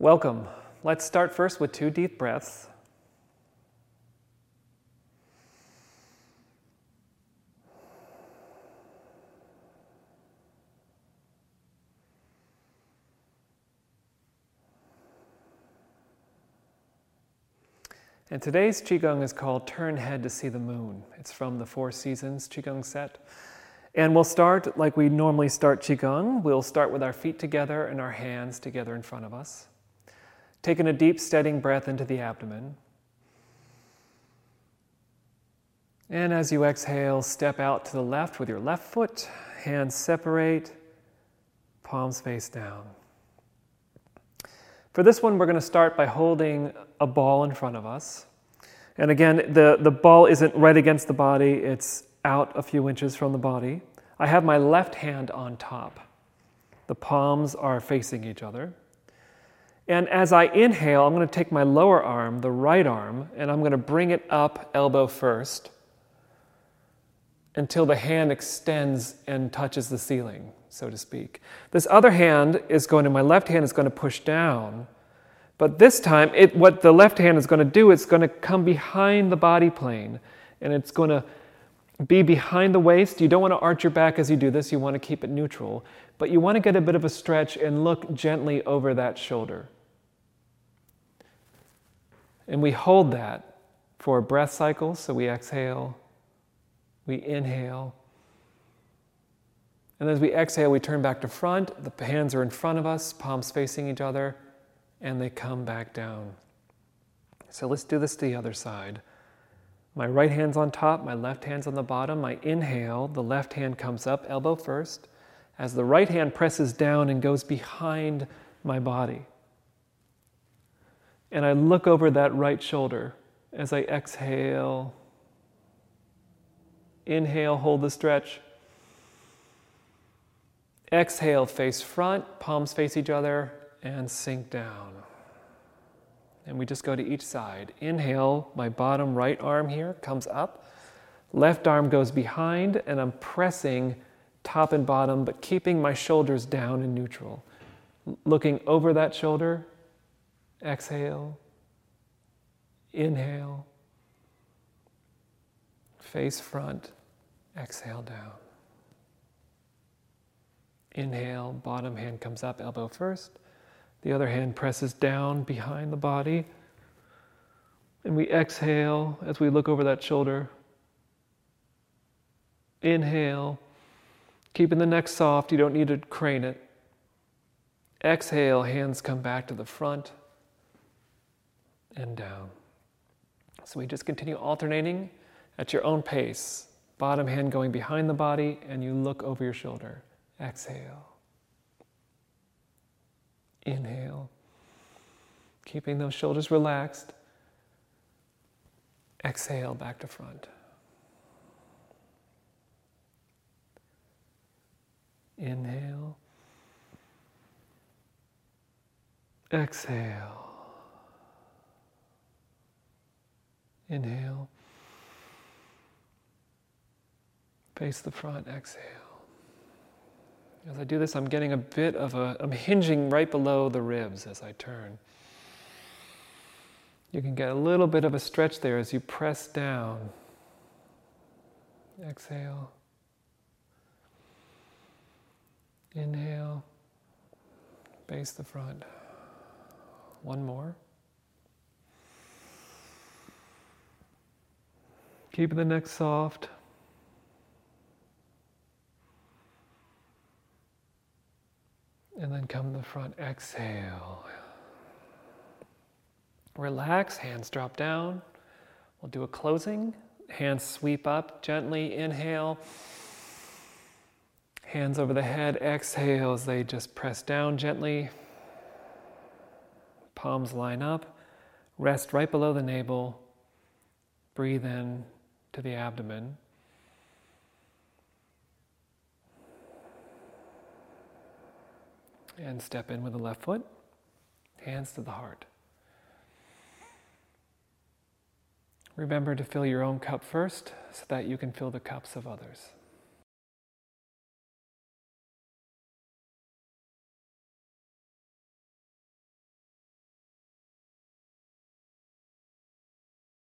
Welcome. Let's start first with two deep breaths. And today's Qigong is called Turn Head to See the Moon. It's from the Four Seasons Qigong set. And we'll start like we normally start Qigong. We'll start with our feet together and our hands together in front of us. Taking a deep, steadying breath into the abdomen. And as you exhale, step out to the left with your left foot, hands separate, palms face down. For this one, we're going to start by holding a ball in front of us. And again, the, the ball isn't right against the body, it's out a few inches from the body. I have my left hand on top. The palms are facing each other. And as I inhale, I'm going to take my lower arm, the right arm, and I'm going to bring it up elbow first until the hand extends and touches the ceiling, so to speak. This other hand is going to, my left hand is going to push down, but this time, it, what the left hand is going to do, it's going to come behind the body plane and it's going to be behind the waist. You don't want to arch your back as you do this, you want to keep it neutral, but you want to get a bit of a stretch and look gently over that shoulder. And we hold that for a breath cycle. so we exhale we inhale. And as we exhale, we turn back to front. The hands are in front of us, palms facing each other, and they come back down. So let's do this to the other side. My right hand's on top, my left hand's on the bottom. I inhale, the left hand comes up, elbow first, as the right hand presses down and goes behind my body. And I look over that right shoulder as I exhale Inhale, hold the stretch. Exhale, face front, palms face each other, and sink down. And we just go to each side. Inhale, my bottom right arm here comes up. Left arm goes behind, and I'm pressing top and bottom, but keeping my shoulders down and neutral. Looking over that shoulder. Exhale. Inhale face front, exhale down. Inhale, bottom hand comes up, elbow first. The other hand presses down behind the body. And we exhale as we look over that shoulder. Inhale, keeping the neck soft, you don't need to crane it. Exhale, hands come back to the front and down. So we just continue alternating at your own pace. Bottom hand going behind the body, and you look over your shoulder. Exhale. Inhale. Keeping those shoulders relaxed. Exhale back to front. Inhale. Exhale. Inhale. Face the front, exhale. As I do this, I'm getting a bit of a, I'm hinging right below the ribs as I turn. You can get a little bit of a stretch there as you press down. Exhale. Inhale. Face the front. One more. Keeping the neck soft. And then come to the front, exhale. Relax, hands drop down. We'll do a closing. Hands sweep up gently, inhale. Hands over the head, exhale as they just press down gently. Palms line up. Rest right below the navel. Breathe in to the abdomen. And step in with the left foot, hands to the heart. Remember to fill your own cup first so that you can fill the cups of others.